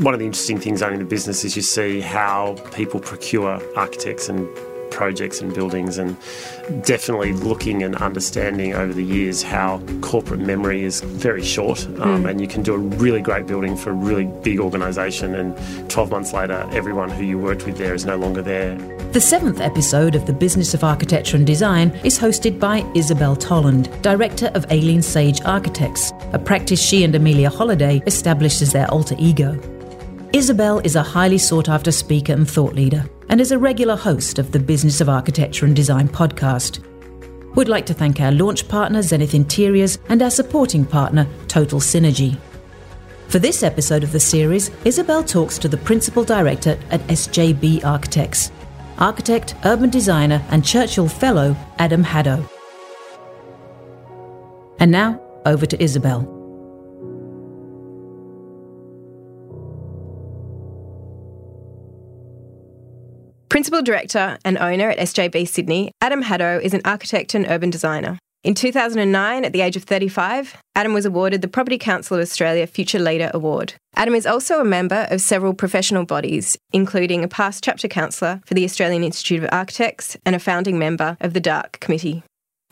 one of the interesting things owning the business is you see how people procure architects and projects and buildings, and definitely looking and understanding over the years how corporate memory is very short. Um, mm. And you can do a really great building for a really big organisation, and 12 months later, everyone who you worked with there is no longer there. The seventh episode of The Business of Architecture and Design is hosted by Isabelle Toland, Director of Aileen Sage Architects, a practice she and Amelia Holliday established as their alter ego. Isabelle is a highly sought after speaker and thought leader, and is a regular host of the Business of Architecture and Design podcast. We'd like to thank our launch partner, Zenith Interiors, and our supporting partner, Total Synergy. For this episode of the series, Isabelle talks to the Principal Director at SJB Architects, architect, urban designer, and Churchill Fellow Adam Haddow. And now, over to Isabelle. Principal Director and owner at SJB Sydney, Adam Haddow is an architect and urban designer. In 2009, at the age of 35, Adam was awarded the Property Council of Australia Future Leader Award. Adam is also a member of several professional bodies, including a past chapter councillor for the Australian Institute of Architects and a founding member of the DARC Committee.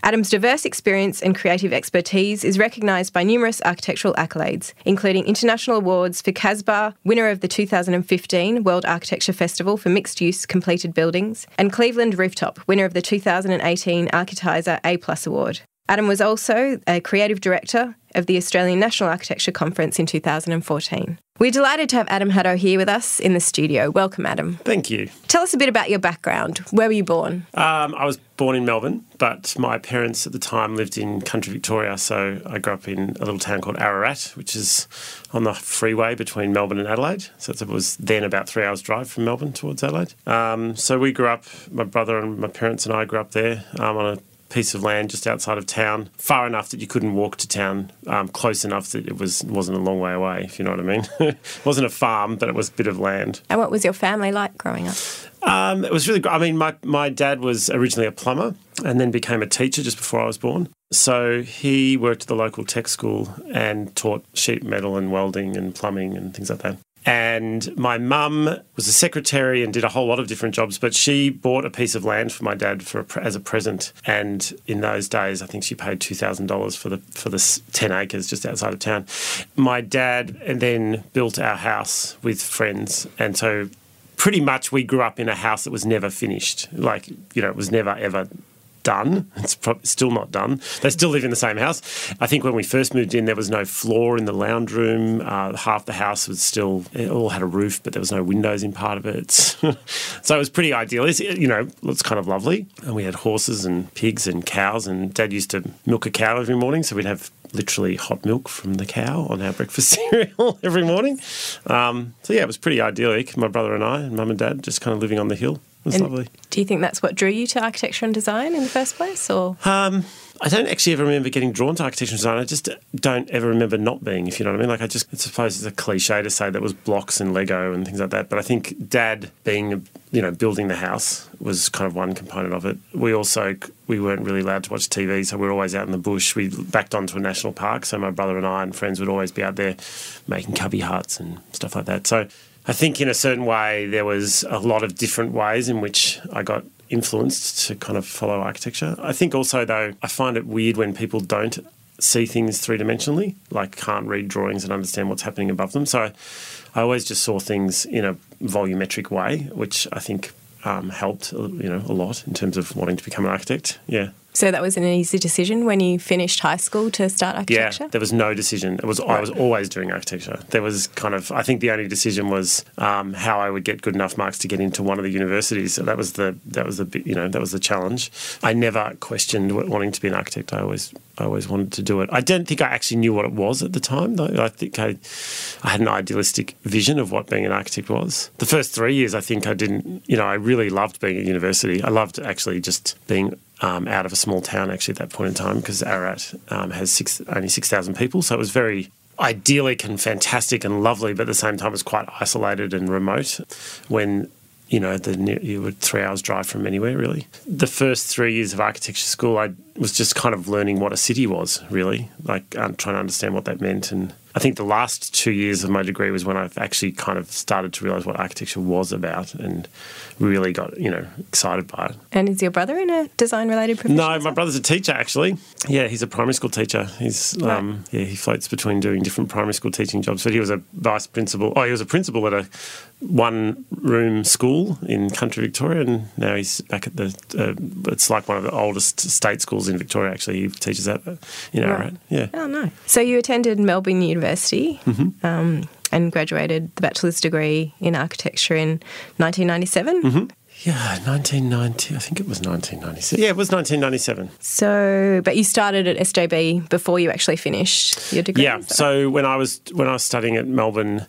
Adam's diverse experience and creative expertise is recognised by numerous architectural accolades, including international awards for Casba, winner of the 2015 World Architecture Festival for Mixed Use Completed Buildings, and Cleveland Rooftop, winner of the 2018 Architizer A Plus Award. Adam was also a creative director of the Australian National Architecture Conference in 2014. We're delighted to have Adam Haddow here with us in the studio. Welcome, Adam. Thank you. Tell us a bit about your background. Where were you born? Um, I was born in Melbourne, but my parents at the time lived in country Victoria, so I grew up in a little town called Ararat, which is on the freeway between Melbourne and Adelaide. So it was then about three hours' drive from Melbourne towards Adelaide. Um, so we grew up, my brother and my parents and I grew up there um, on a piece of land just outside of town, far enough that you couldn't walk to town, um, close enough that it was wasn't a long way away. If you know what I mean, it wasn't a farm, but it was a bit of land. And what was your family like growing up? Um, it was really. I mean, my my dad was originally a plumber and then became a teacher just before I was born. So he worked at the local tech school and taught sheet metal and welding and plumbing and things like that. And my mum was a secretary and did a whole lot of different jobs, but she bought a piece of land for my dad for a, as a present. And in those days, I think she paid two thousand dollars for the for the ten acres just outside of town. My dad and then built our house with friends, and so pretty much we grew up in a house that was never finished. Like you know, it was never ever done. It's still not done. They still live in the same house. I think when we first moved in, there was no floor in the lounge room. Uh, half the house was still, it all had a roof, but there was no windows in part of it. so it was pretty ideal. It's, you know, it's kind of lovely. And we had horses and pigs and cows, and Dad used to milk a cow every morning, so we'd have literally hot milk from the cow on our breakfast cereal every morning. Um, so yeah, it was pretty idyllic. My brother and I, and Mum and Dad, just kind of living on the hill. Was and lovely. Do you think that's what drew you to architecture and design in the first place, or? Um, I don't actually ever remember getting drawn to architecture and design. I just don't ever remember not being, if you know what I mean. Like, I just I suppose it's a cliche to say that was blocks and Lego and things like that. But I think dad being, you know, building the house was kind of one component of it. We also, we weren't really allowed to watch TV, so we were always out in the bush. We backed onto a national park, so my brother and I and friends would always be out there making cubby huts and stuff like that. So I think in a certain way, there was a lot of different ways in which I got influenced to kind of follow architecture. I think also, though, I find it weird when people don't see things three dimensionally, like can't read drawings and understand what's happening above them. So I always just saw things in a volumetric way, which I think um, helped, you know, a lot in terms of wanting to become an architect. Yeah. So that was an easy decision when you finished high school to start architecture. Yeah, there was no decision. It was right. I was always doing architecture. There was kind of I think the only decision was um, how I would get good enough marks to get into one of the universities. So that was the that was the you know that was the challenge. I never questioned wanting to be an architect. I always I always wanted to do it. I don't think I actually knew what it was at the time though. I think I I had an idealistic vision of what being an architect was. The first three years, I think I didn't. You know, I really loved being at university. I loved actually just being um, out of a small town actually at that point in time because Ararat um, has six, only 6,000 people. So it was very idyllic and fantastic and lovely, but at the same time it was quite isolated and remote when you know the you were three hours drive from anywhere really the first three years of architecture school i was just kind of learning what a city was really like um, trying to understand what that meant and I think the last two years of my degree was when I've actually kind of started to realise what architecture was about and really got you know excited by it. And is your brother in a design related profession? No, my brother's a teacher actually. Yeah, he's a primary school teacher. He's Right. um, yeah he floats between doing different primary school teaching jobs. But he was a vice principal. Oh, he was a principal at a one room school in country Victoria, and now he's back at the. Uh, it's like one of the oldest state schools in Victoria. Actually, he teaches at you know Right. right. Yeah. Oh, no. So you attended Melbourne University Mm-hmm. um, and graduated the bachelor's degree in architecture in 1997. Mm-hmm. Yeah, 1990. I think it was 1997. Yeah, it was 1997. So, but you started at SJB before you actually finished your degree. Yeah. So when I was when I was studying at Melbourne,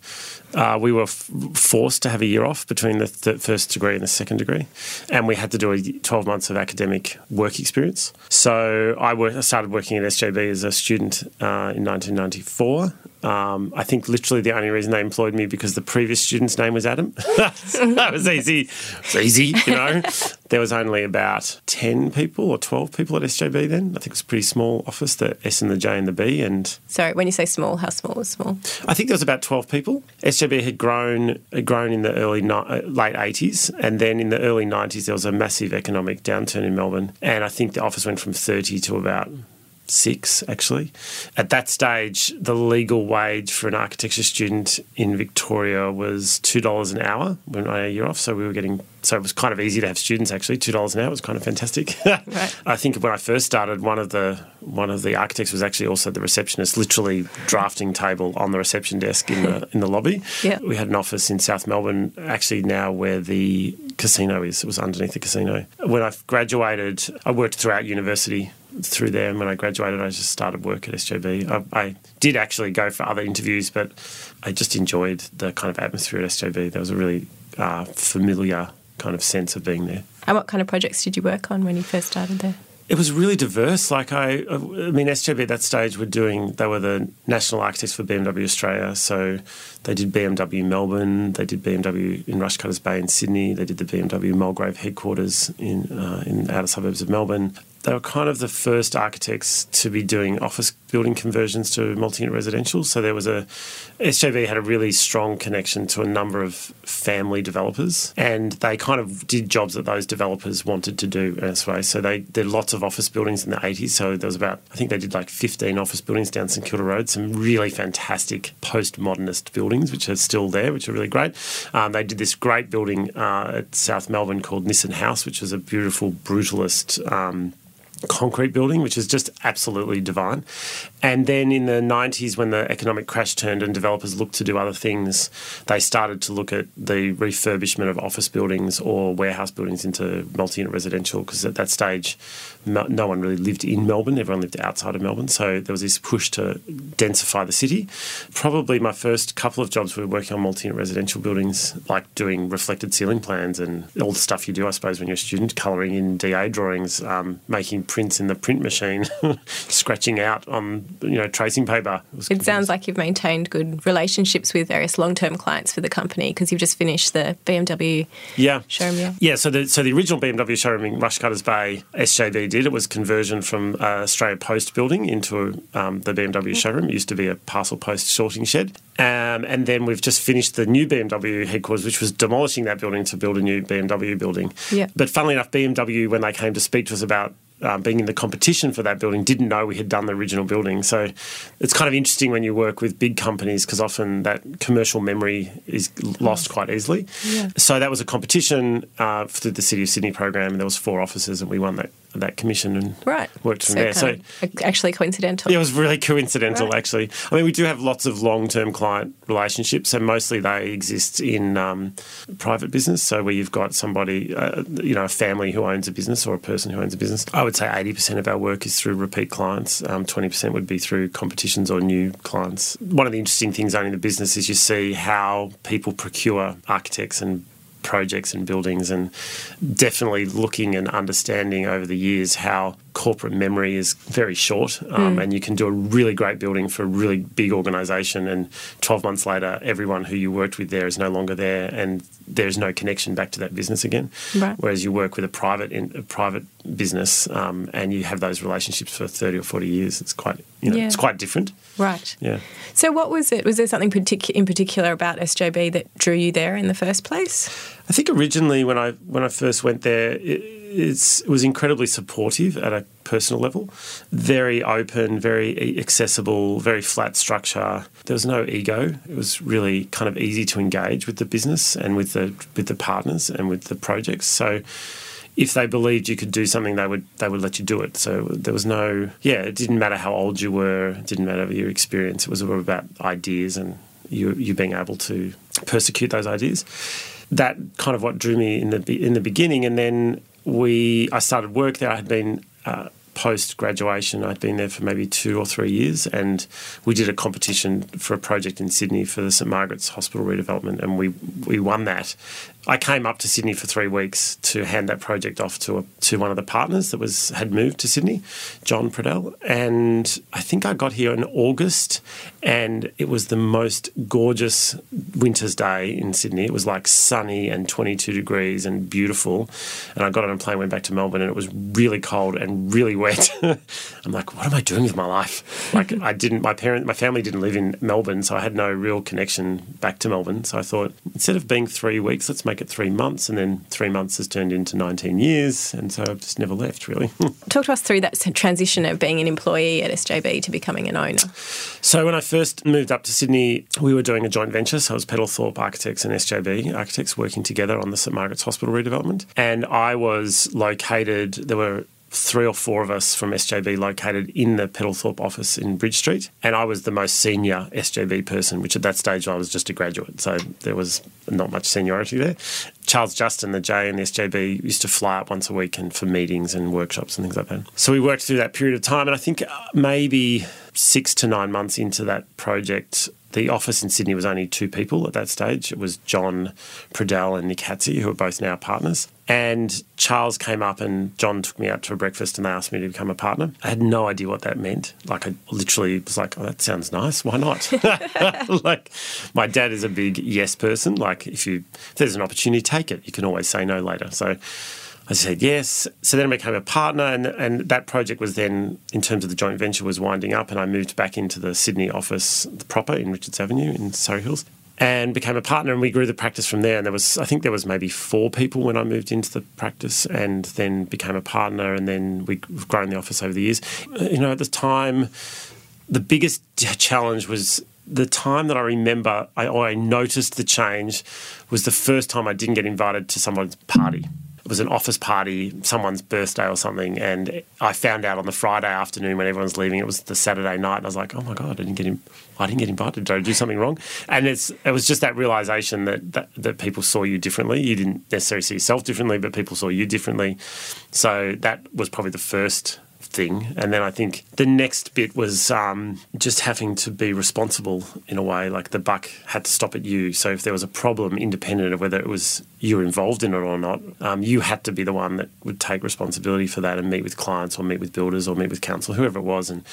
uh, we were f- forced to have a year off between the, the first degree and the second degree, and we had to do a 12 months of academic work experience. So I, wor- I started working at SJB as a student uh, in 1994. Um, I think literally the only reason they employed me because the previous student's name was Adam. that was easy. It's easy, you know. there was only about 10 people or 12 people at SJB then. I think it was a pretty small office, the S and the J and the B, and Sorry, when you say small, how small is small? I think there was about 12 people. SJB had grown had grown in the early ni- uh, late 80s and then in the early 90s there was a massive economic downturn in Melbourne and I think the office went from 30 to about 6 actually. At that stage the legal wage for an architecture student in Victoria was $2 an hour when I had a year off so we were getting so it was kind of easy to have students actually $2 an hour was kind of fantastic. I think when I first started one of the one of the architects was actually also the receptionist literally drafting table on the reception desk in the in the lobby. Yeah. We had an office in South Melbourne actually now where the casino is. It was underneath the casino. When I graduated, I worked throughout university through there and when I graduated I just started work at SJB. I, I did actually go for other interviews but I just enjoyed the kind of atmosphere at SJB. There was a really uh, familiar kind of sense of being there. And what kind of projects did you work on when you first started there? It was really diverse. Like I, I mean, SJB at that stage were doing. They were the national architects for BMW Australia, so they did BMW Melbourne, they did BMW in Rushcutters Bay in Sydney, they did the BMW Mulgrave headquarters in uh, in outer suburbs of Melbourne. They were kind of the first architects to be doing office building conversions to multi-unit residential. So there was a SJB had a really strong connection to a number of family developers, and they kind of did jobs that those developers wanted to do in this way. So they did lots of office buildings in the 80s. So there was about, I think they did like 15 office buildings down St Kilda Road, some really fantastic postmodernist buildings, which are still there, which are really great. Um, they did this great building uh, at South Melbourne called Nissan House, which was a beautiful brutalist. Um, concrete building, which is just absolutely divine. And then in the 90s, when the economic crash turned and developers looked to do other things, they started to look at the refurbishment of office buildings or warehouse buildings into multi unit residential because at that stage, no, one really lived in Melbourne, everyone lived outside of Melbourne. So there was this push to densify the city. Probably my first couple of jobs were working on multi unit residential buildings, like doing reflected ceiling plans and all the stuff you do, I suppose, when you're a student, colouring in DA drawings, um, making prints in the print machine, scratching out on you know tracing paper. was It sounds like you've maintained good relationships with various long-term clients for the company because you've just finished the BMW yeah. showroom. Yeah. Yeah, so the so the original BMW showroom in Rushcutters Bay, SJB did it was conversion from uh, Australia Post building into um, the BMW showroom. It used to be a parcel post sorting shed, um, and then we've just finished the new BMW headquarters, which was demolishing that building to build a new BMW building. Yeah. But funnily enough, BMW when they came to speak to us about um, being in the competition for that building didn't know we had done the original building. So it's kind of interesting when you work with big companies because often that commercial memory is lost quite easily. Yeah. So that was a competition uh, through the City of Sydney program, and there was four offices, and we won that that commission and Right. worked from so there. So actually coincidental. yeah, it was really coincidental, Right. actually. I mean, we do have lots of long-term client relationships, and mostly they exist in um, private business. So where you've got somebody, uh, you know, a family who owns a business or a person who owns a business. I would say eighty percent of our work is through repeat clients. Um, Twenty percent would be through competitions or new clients. One of the interesting things owning the business is you see how people procure architects and projects and buildings and definitely looking and understanding over the years how corporate memory is very short um, and you can do a really great building for a really big organisation and 12 months later everyone who you worked with there is no longer there and there's no connection back to that business again Right. whereas you work with a private in, a private business um, and you have those relationships for 30 or 40 years it's quite You know, Yeah. It's quite different. Right. Yeah. So, what was it? Was there something partic- in particular about SJB that drew you there in the first place? I think originally when I when I first went there, it, it's, it was incredibly supportive at a personal level, very open, very accessible, very flat structure. There was no ego. It was really kind of easy to engage with the business and with the with the partners and with the projects. So if they believed you could do something, they would they would let you do it. So there was no yeah. It didn't matter how old you were. It didn't matter your experience. It was all about ideas and you you being able to persecute those ideas. That kind of what drew me in the in the beginning, and then we I started work there. I had been. Uh, Post graduation, I'd been there for maybe two or three years, and we did a competition for a project in Sydney for the St Margaret's Hospital redevelopment, and we we won that. I came up to Sydney for three weeks to hand that project off to a, to one of the partners that was had moved to Sydney, John Pradel, and I think I got here in August, and it was the most gorgeous winter's day in Sydney. It was like sunny and 22 degrees and beautiful, and I got on a plane, went back to Melbourne, and it was really cold and really wet. I'm like, what am I doing with my life? Like, I didn't. My parent, my family didn't live in Melbourne, so I had no real connection back to Melbourne. So I thought, instead of being three weeks, let's make it three months, and then three months has turned into 19 years, and so I've just never left really. Talk to us through that transition of being an employee at SJB to becoming an owner. So when I first moved up to Sydney, we were doing a joint venture. So it was Peddle Thorp Architects and SJB Architects working together on the St Margaret's Hospital redevelopment, and I was located. There were three or four of us from SJB located in the Peddle Thorp office in Bridge Street, and I was the most senior SJB person, which at that stage I was just a graduate, so there was not much seniority there. Charles Justin, the J in the SJB, used to fly up once a week and for meetings and workshops and things like that. So we worked through that period of time, and I think uh, maybe six to nine months into that project, the office in Sydney was only two people at that stage. It was John Pradel and Nick Hatzi, who are both now partners. And Charles came up and John took me out to a breakfast and they asked me to become a partner. I had no idea what that meant. Like I literally was like, oh, that sounds nice. Why not? like my dad is a big yes person. Like if you if there's an opportunity, take it. You can always say no later. So I said yes. So then I became a partner, and, and that project was then, in terms of the joint venture, was winding up, and I moved back into the Sydney office proper in Richards Avenue in Surry Hills, and became a partner, and we grew the practice from there. And there was, I think, there was maybe four people when I moved into the practice, and then became a partner, and then we've grown the office over the years. You know, at the time, the biggest challenge was the time that I remember, I, I noticed the change, was the first time I didn't get invited to someone's party it was an office party, someone's birthday or something, and I found out on the Friday afternoon when everyone's leaving. It was the Saturday night, and I was like, "Oh my god, I didn't get him. I didn't get invited. Did I do something wrong?" And it's it was just that realization that, that that people saw you differently. You didn't necessarily see yourself differently, but people saw you differently. So that was probably the first thing. And then I think the next bit was um, just having to be responsible in a way. Like the buck had to stop at you. So if there was a problem, independent of whether it was you were involved in it or not, um, you had to be the one that would take responsibility for that and meet with clients or meet with builders or meet with council, whoever it was, and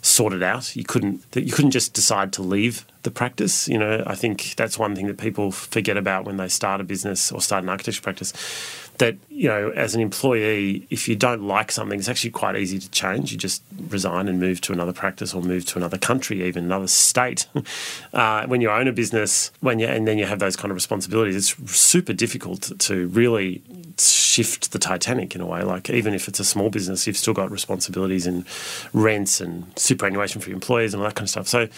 sort it out. You couldn't you couldn't just decide to leave the practice. You know, I think that's one thing that people forget about when they start a business or start an architecture practice that you know as an employee if you don't like something it's actually quite easy to change. You just resign and move to another practice or move to another country even another state. Uh, when you own a business when you and then you have those kind of responsibilities it's super difficult to really shift the titanic in a way. Like even if it's a small business you've still got responsibilities and rents and superannuation for your employees and all that kind of stuff. So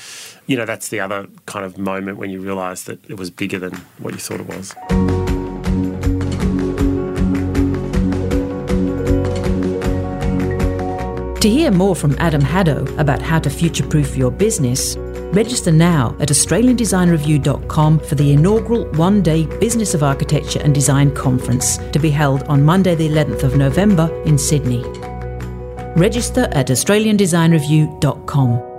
you know that's the other kind of moment when you realize that it was bigger than what you thought it was To hear more from Adam Haddow about how to future proof your business, register now at AustralianDesignReview.com for the inaugural one day Business of Architecture and Design Conference to be held on Monday, the 11th of November in Sydney. Register at AustralianDesignReview.com.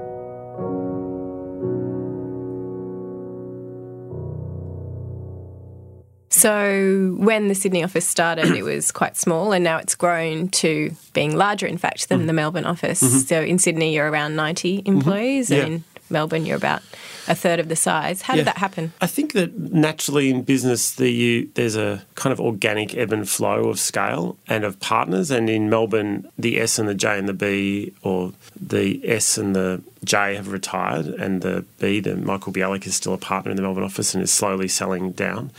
So, when the Sydney office started, it was quite small, and now it's grown to being larger, in fact, than mm. the Melbourne office. Mm-hmm. So, in Sydney, you're around 90 mm-hmm. employees, Yeah. and in Melbourne, you're about a third of the size. How Yeah. did that happen? I think that naturally in business, the, you, there's a kind of organic ebb and flow of scale and of partners. And in Melbourne, the S and the J and the B, or the S and the J have retired, and the B, the Michael Bialek, is still a partner in the Melbourne office and is slowly selling down.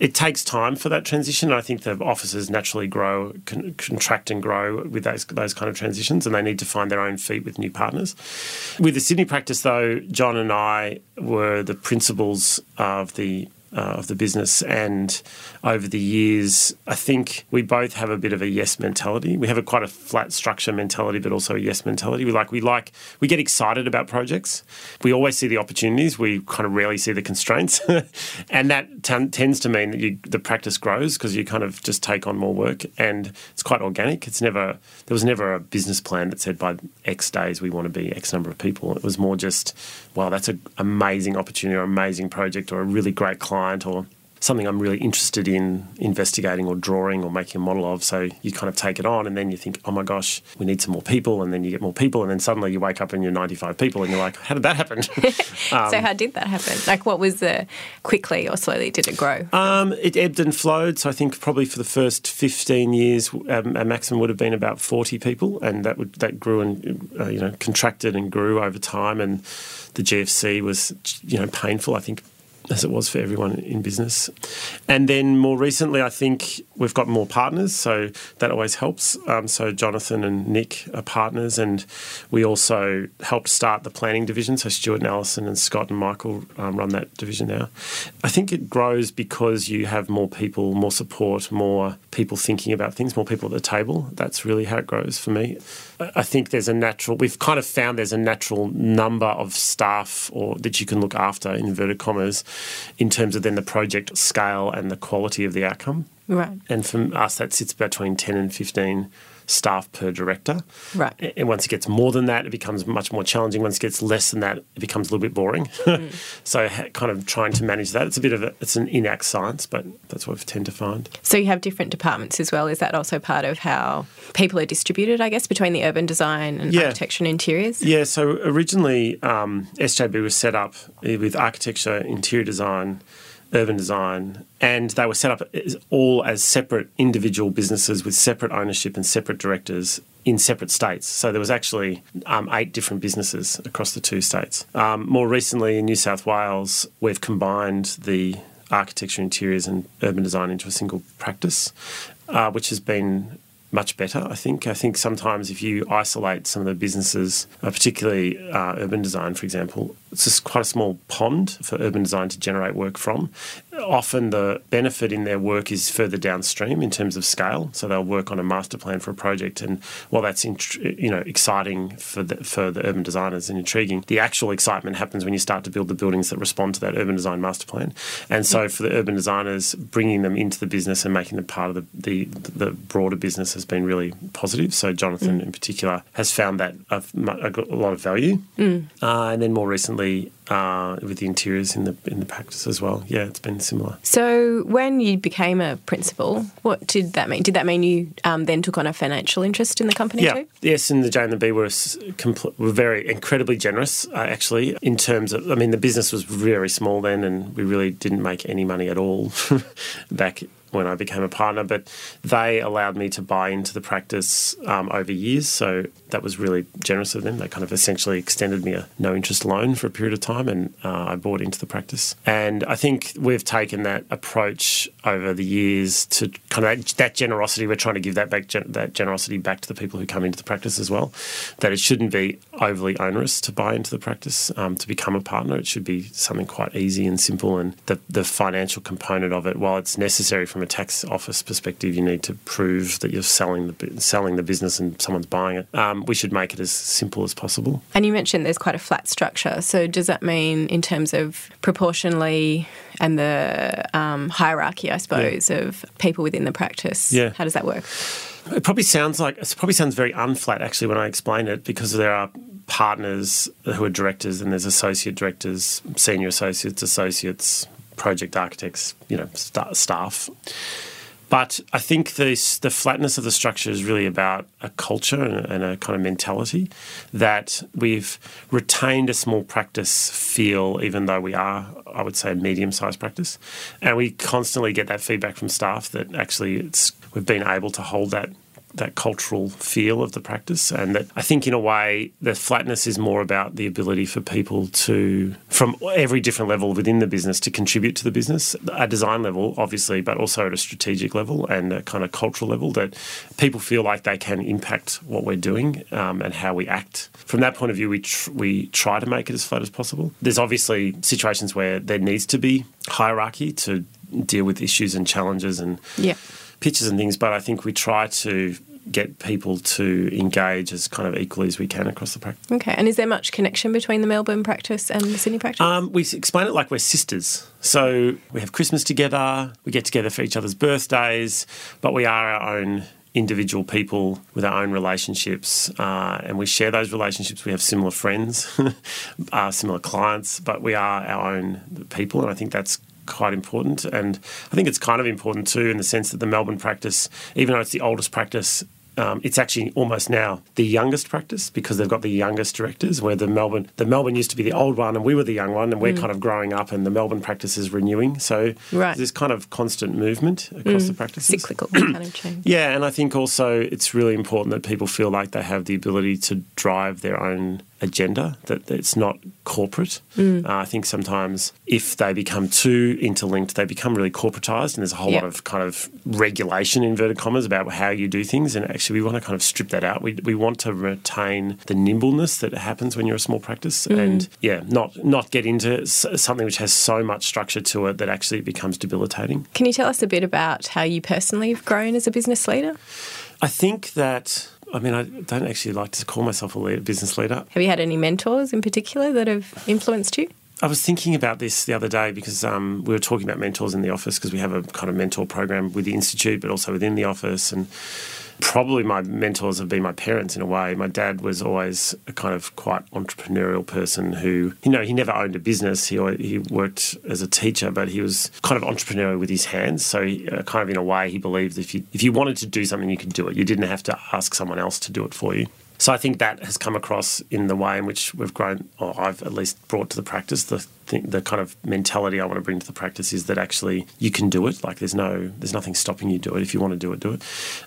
It takes time for that transition. I think the offices naturally grow, con- contract and grow with those those kind of transitions, and they need to find their own feet with new partners. With the Sydney practice, though, John and I were the principles of the uh, of the business. And over the years, I think we both have a bit of a yes mentality. We have a quite a flat structure mentality, but also a yes mentality. We like we like we get excited about projects. We always see the opportunities. We kind of rarely see the constraints, and that t- tends to mean that you, the practice grows because you kind of just take on more work, and it's quite organic. It's never there was never a business plan that said by X days we want to be X number of people. It was more just, well, that's an amazing opportunity or amazing project or a really great client or something I'm really interested in investigating or drawing or making a model of. So you kind of take it on and then you think, oh my gosh, we need some more people. And then you get more people. And then suddenly you wake up and you're 95 people and you're like, how did that happen? so how did that happen? Like what was the quickly or slowly did it grow? Um, it ebbed and flowed. So I think probably for the first 15 years, um, our maximum would have been about 40 people, and that would that grew and uh, you know contracted and grew over time. And the GFC was you know painful. I think. As it was for everyone in business. And then more recently, I think we've got more partners, so that always helps. Um, so, Jonathan and Nick are partners, and we also helped start the planning division. So, Stuart and Alison and Scott and Michael um, run that division now. I think it grows because you have more people, more support, more people thinking about things, more people at the table. That's really how it grows for me. I I think there's a natural, we've kind of found there's a natural number of staff or that you can look after, in inverted commas, in terms of then the project scale and the quality of the outcome. Right. And for us, that sits between 10 and 15 staff per director. Right. And once it gets more than that, it becomes much more challenging. Once it gets less than that, it becomes a little bit boring. so, kind of trying to manage that. It's a bit of a, it's an inact science, but that's what we tend to find. So you have different departments as well. Is that also part of how people are distributed, I guess, between the urban design and Yeah. architecture and interiors? Yeah, so originally um, SJB was set up with architecture, interior design, urban design, and they were set up as, all as separate individual businesses with separate ownership and separate directors in separate states. So there was actually um, eight different businesses across the two states. Um, more recently in New South Wales, we've combined the architecture, interiors, and urban design into a single practice, uh, which has been much better. I think. I think sometimes if you isolate some of the businesses, uh, particularly uh, urban design, for example, it's just quite a small pond for urban design to generate work from. Often the benefit in their work is further downstream in terms of scale. So they'll work on a master plan for a project, and while that's int- you know exciting for the, for the urban designers and intriguing, the actual excitement happens when you start to build the buildings that respond to that urban design master plan. And so for the urban designers, bringing them into the business and making them part of the the, the broader business has been really positive. So Jonathan in particular has found that a, a lot of value, uh, and then more recently uh, with the interiors in the in the practice as well. Yeah, it's been similar. So when you became a principal, what did that mean? Did that mean you um, then took on a financial interest in the company Yeah, too? yes, and the J and the B were compl- were very incredibly generous uh, actually in terms of. I mean, the business was very small then, and we really didn't make any money at all back when I became a partner. But they allowed me to buy into the practice um, over years, so that was really generous of them. They kind of essentially extended me a no interest loan for a period of time, and uh, I bought into the practice. And I think we've taken that approach over the years to kind of that generosity. We're trying to give that back, gen- that generosity back to the people who come into the practice as well. That it shouldn't be overly onerous to buy into the practice um, to become a partner. It should be something quite easy and simple. And the the financial component of it, while it's necessary from a tax office perspective, you need to prove that you're selling the selling the business and someone's buying it. Um, we should make it as simple as possible. And you mentioned there's quite a flat structure. So does that mean, in terms of proportionally and the um, hierarchy, I suppose, of people within the practice? Yeah. How does that work? It probably sounds like it probably sounds very unflat actually when I explain it because there are partners who are directors and there's associate directors, senior associates, associates, project architects, you know, sta staff. But I think this, the flatness of the structure is really about a culture and a, and a kind of mentality that we've retained a small practice feel, even though we are, I would say, a medium sized practice. And we constantly get that feedback from staff that actually it's, we've been able to hold that that cultural feel of the practice. And that I think, in a way, the flatness is more about the ability for people to, from every different level within the business, to contribute to the business. A design level, obviously, but also at a strategic level and a kind of cultural level, that people feel like they can impact what we're doing um, and how we act. From that point of view, we, tr- we try to make it as flat as possible. There's obviously situations where there needs to be hierarchy to deal with issues and challenges and Yeah. Pitches and things, but I think we try to get people to engage as kind of equally as we can across the practice. Okay. And is there much connection between the Melbourne practice and the Sydney practice? Um, we explain it like we're sisters. So we have Christmas together, we get together for each other's birthdays, but we are our own individual people with our own relationships, uh, and we share those relationships. We have similar friends, uh, similar clients, but we are our own people, and I think that's quite important. And I think it's kind of important too in the sense that the Melbourne practice, even though it's the oldest practice, um, it's actually almost now the youngest practice because they've got the youngest directors. Where the Melbourne, the Melbourne used to be the old one, and we were the young one, and we're kind of growing up, and the Melbourne practice is renewing. So Right. there's kind of constant movement across the practices. Cyclical kind of change. Yeah, and I think also it's really important that people feel like they have the ability to drive their own agenda, that that it's not corporate. Mm. Uh, I think sometimes if they become too interlinked, they become really corporatized, and there's a whole Yeah. lot of kind of regulation, inverted commas, about how you do things. And actually, we want to kind of strip that out. We, we want to retain the nimbleness that happens when you're a small practice, Mm. and yeah, not not get into s- something which has so much structure to it that actually it becomes debilitating. Can you tell us a bit about how you personally have grown as a business leader? I think that. I mean, I don't actually like to call myself a leader, business leader. Have you had any mentors in particular that have influenced you? I was thinking about this the other day because um, we were talking about mentors in the office because we have a kind of mentor program with the institute, but also within the office. And probably my mentors have been my parents in a way. My dad was always a kind of quite entrepreneurial person who, you know, he never owned a business. He he worked as a teacher, but he was kind of entrepreneurial with his hands. So, he, uh, kind of in a way, he believed if you if you wanted to do something, you could do it. You didn't have to ask someone else to do it for you. So I think that has come across in the way in which we've grown, or I've at least brought to the practice. The the kind of mentality I want to bring to the practice is that actually you can do it. Like there's no, there's nothing stopping you do it. If you want to do it, do it.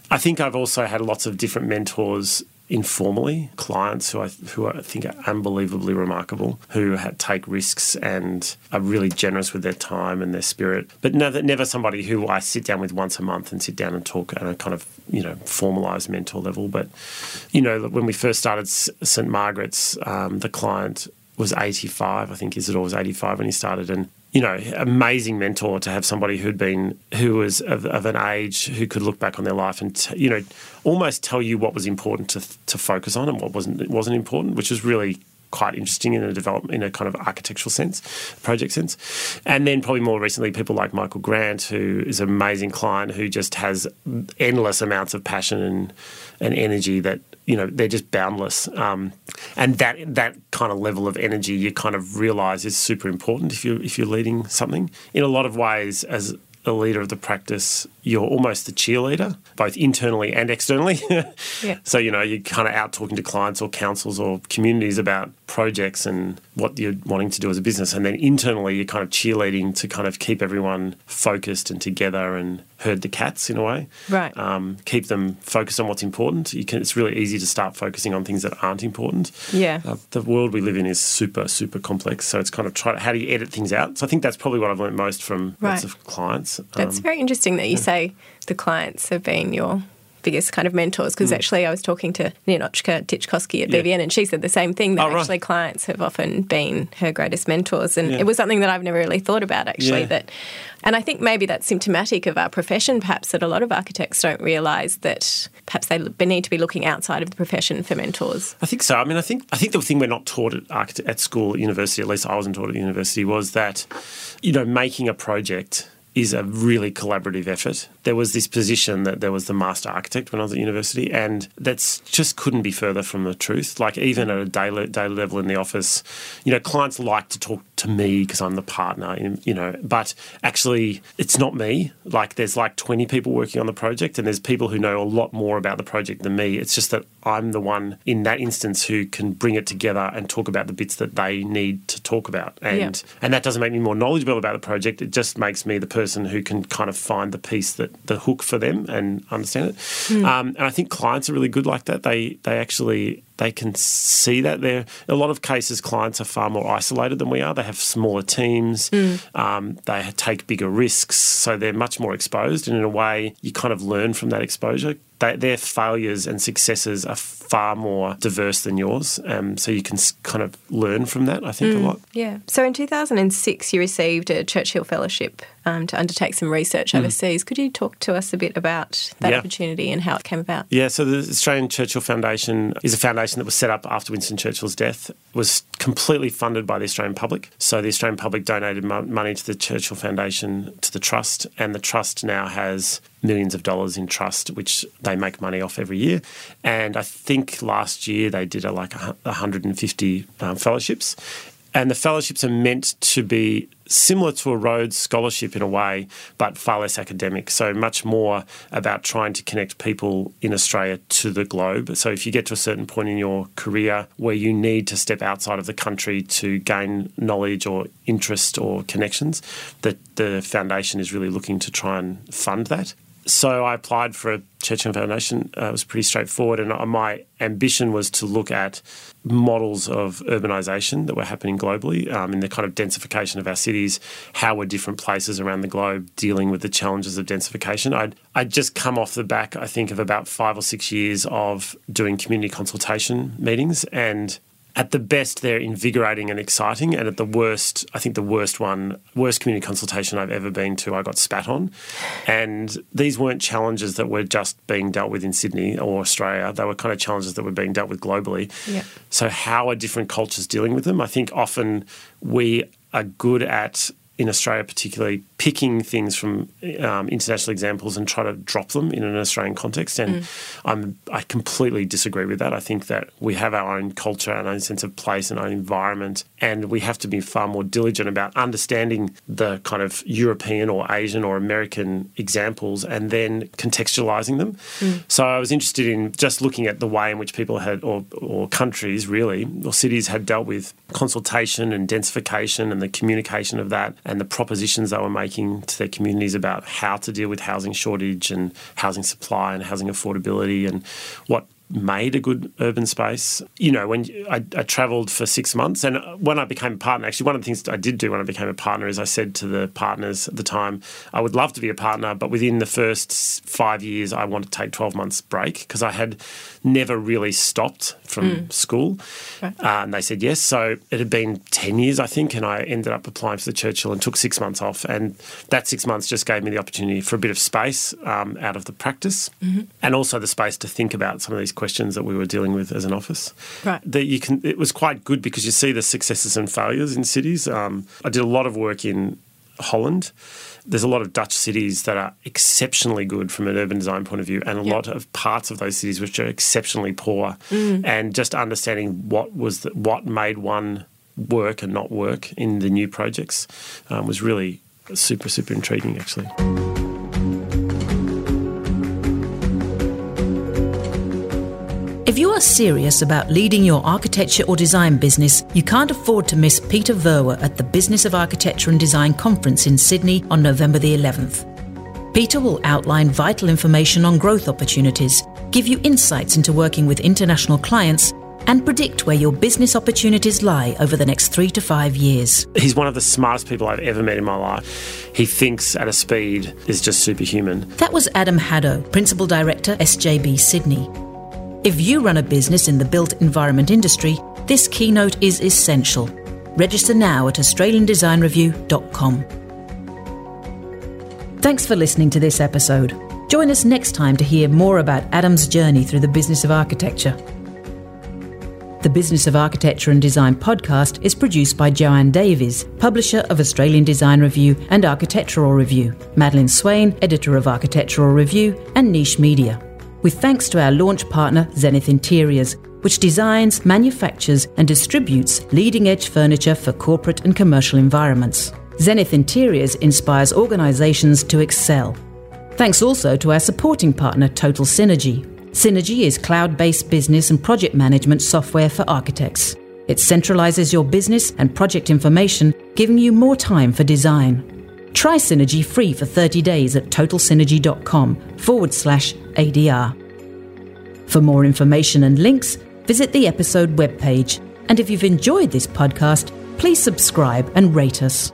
I think I've also had lots of different mentors informally, clients who I who I think are unbelievably remarkable, who take risks and are really generous with their time and their spirit. But never, never somebody who I sit down with once a month and sit down and talk at a kind of you know formalized mentor level. But you know, when we first started St Margaret's, um, the client was 85. I think Isidore was 85 when he started, and you know, amazing mentor to have somebody who'd been who was of, of an age who could look back on their life and t- you know almost tell you what was important to to focus on and what wasn't wasn't important, which was really quite interesting in a development in a kind of architectural sense, project sense. And then probably more recently, people like Michael Grant, who is an amazing client who just has endless amounts of passion and and energy that you know they're just boundless. Um, and that that kind of level of energy you kind of realise is super important if you if you're leading something. In a lot of ways, as a leader of the practice, you're almost the cheerleader, both internally and externally. Yeah. So, you know, you're kind of out talking to clients or councils or communities about projects and what you're wanting to do as a business. And then internally, you're kind of cheerleading to kind of keep everyone focused and together and herd the cats in a way. Right. Um, keep them focused on what's important. You can, it's really easy to start focusing on things that aren't important. Yeah. Uh, the world we live in is super, super complex. So it's kind of try to, how do you edit things out? So I think that's probably what I've learned most from Right. lots of clients. That's Um, very interesting that you say the clients have been your biggest kind of mentors because actually I was talking to Ninotschka Titchkosky at Mm. Yeah. BVN and she said the same thing that Oh, right. actually clients have often been her greatest mentors and Yeah. it was something that I've never really thought about actually Yeah. that and I think maybe that's symptomatic of our profession perhaps that a lot of architects don't realise that perhaps they they need to be looking outside of the profession for mentors. I think so. I mean, I think I think the thing we're not taught at at school, at university, at least I wasn't taught at university, was that you know making a project is a really collaborative effort. There was this position that there was the master architect when I was at university, and that's just couldn't be further from the truth. Like even at a daily, daily level in the office, you know, clients like to talk to me because I'm the partner, you know, but actually it's not me. Like there's like 20 people working on the project, and there's people who know a lot more about the project than me. It's just that I'm the one in that instance who can bring it together and talk about the bits that they need to talk about, and yeah. and that doesn't make me more knowledgeable about the project. It just makes me the person who can kind of find the piece that the hook for them and understand it. Mm. Um, and I think clients are really good like that. They they actually they can see that there. In a lot of cases, clients are far more isolated than we are. They have smaller teams. Mm. Um, they take bigger risks, so they're much more exposed. And in a way, you kind of learn from that exposure. They, their failures and successes are far more diverse than yours. Um, so you can kind of learn from that, I think, mm, a lot. Yeah. So in 2006, you received a Churchill Fellowship um, to undertake some research mm. overseas. Could you talk to us a bit about that yeah. opportunity and how it came about? Yeah. So the Australian Churchill Foundation is a foundation that was set up after Winston Churchill's death. Was completely funded by the Australian public. So the Australian public donated money to the Churchill Foundation to the trust, and the trust now has millions of dollars in trust, which they make money off every year. And I think last year they did a, like 150 um, fellowships. And the fellowships are meant to be similar to a Rhodes Scholarship in a way, but far less academic. So much more about trying to connect people in Australia to the globe. So if you get to a certain point in your career where you need to step outside of the country to gain knowledge or interest or connections, that the foundation is really looking to try and fund that so I applied for a Churchill Foundation. Uh, it was pretty straightforward, and my ambition was to look at models of urbanisation that were happening globally um, in the kind of densification of our cities. How were different places around the globe dealing with the challenges of densification? I'd, I'd just come off the back, I think, of about five or six years of doing community consultation meetings and at the best, they're invigorating and exciting, and at the worst, I think the worst one, worst community consultation I've ever been to, I got spat on. And these weren't challenges that were just being dealt with in Sydney or Australia; they were kind of challenges that were being dealt with globally. Yeah. So, how are different cultures dealing with them? I think often we are good at in Australia, particularly picking things from um, international examples and try to drop them in an Australian context. And mm. I'm, I completely disagree with that. I think that we have our own culture, our own sense of place, and our own environment, and we have to be far more diligent about understanding the kind of European or Asian or American examples and then contextualizing them. Mm. So I was interested in just looking at the way in which people had, or, or countries really, or cities had dealt with consultation and densification and the communication of that and the propositions they were making to their communities about how to deal with housing shortage and housing supply and housing affordability and what made a good urban space. You know, when I, I travelled for six months, and when I became a partner, actually, one of the things I did do when I became a partner is I said to the partners at the time, I would love to be a partner, but within the first five years, I want to take 12 months break because I had never really stopped from mm. school. Uh, and they said yes. So it had been 10 years, I think, and I ended up applying for the Churchill and took six months off. And that six months just gave me the opportunity for a bit of space um, out of the practice mm-hmm. and also the space to think about some of these questions that we were dealing with as an office. Right. That you can. It was quite good because you see the successes and failures in cities. Um, I did a lot of work in Holland. There's a lot of Dutch cities that are exceptionally good from an urban design point of view, and a yep. lot of parts of those cities which are exceptionally poor. Mm. And just understanding what was the, what made one work and not work in the new projects um, was really super super intriguing, actually. If you are serious about leading your architecture or design business, you can't afford to miss Peter Verwer at the Business of Architecture and Design conference in Sydney on November the 11th. Peter will outline vital information on growth opportunities, give you insights into working with international clients, and predict where your business opportunities lie over the next three to five years. He's one of the smartest people I've ever met in my life. He thinks at a speed is just superhuman. That was Adam Haddow, Principal Director, SJB Sydney. If you run a business in the built environment industry, this keynote is essential. Register now at AustralianDesignReview.com. Thanks for listening to this episode. Join us next time to hear more about Adam's journey through the business of architecture. The Business of Architecture and Design podcast is produced by Joanne Davies, publisher of Australian Design Review and Architectural Review, Madeline Swain, editor of Architectural Review, and Niche Media. With thanks to our launch partner, Zenith Interiors, which designs, manufactures, and distributes leading edge furniture for corporate and commercial environments. Zenith Interiors inspires organisations to excel. Thanks also to our supporting partner, Total Synergy. Synergy is cloud based business and project management software for architects. It centralises your business and project information, giving you more time for design. Try Synergy free for 30 days at totalsynergy.com forward slash ADR. For more information and links, visit the episode webpage. And if you've enjoyed this podcast, please subscribe and rate us.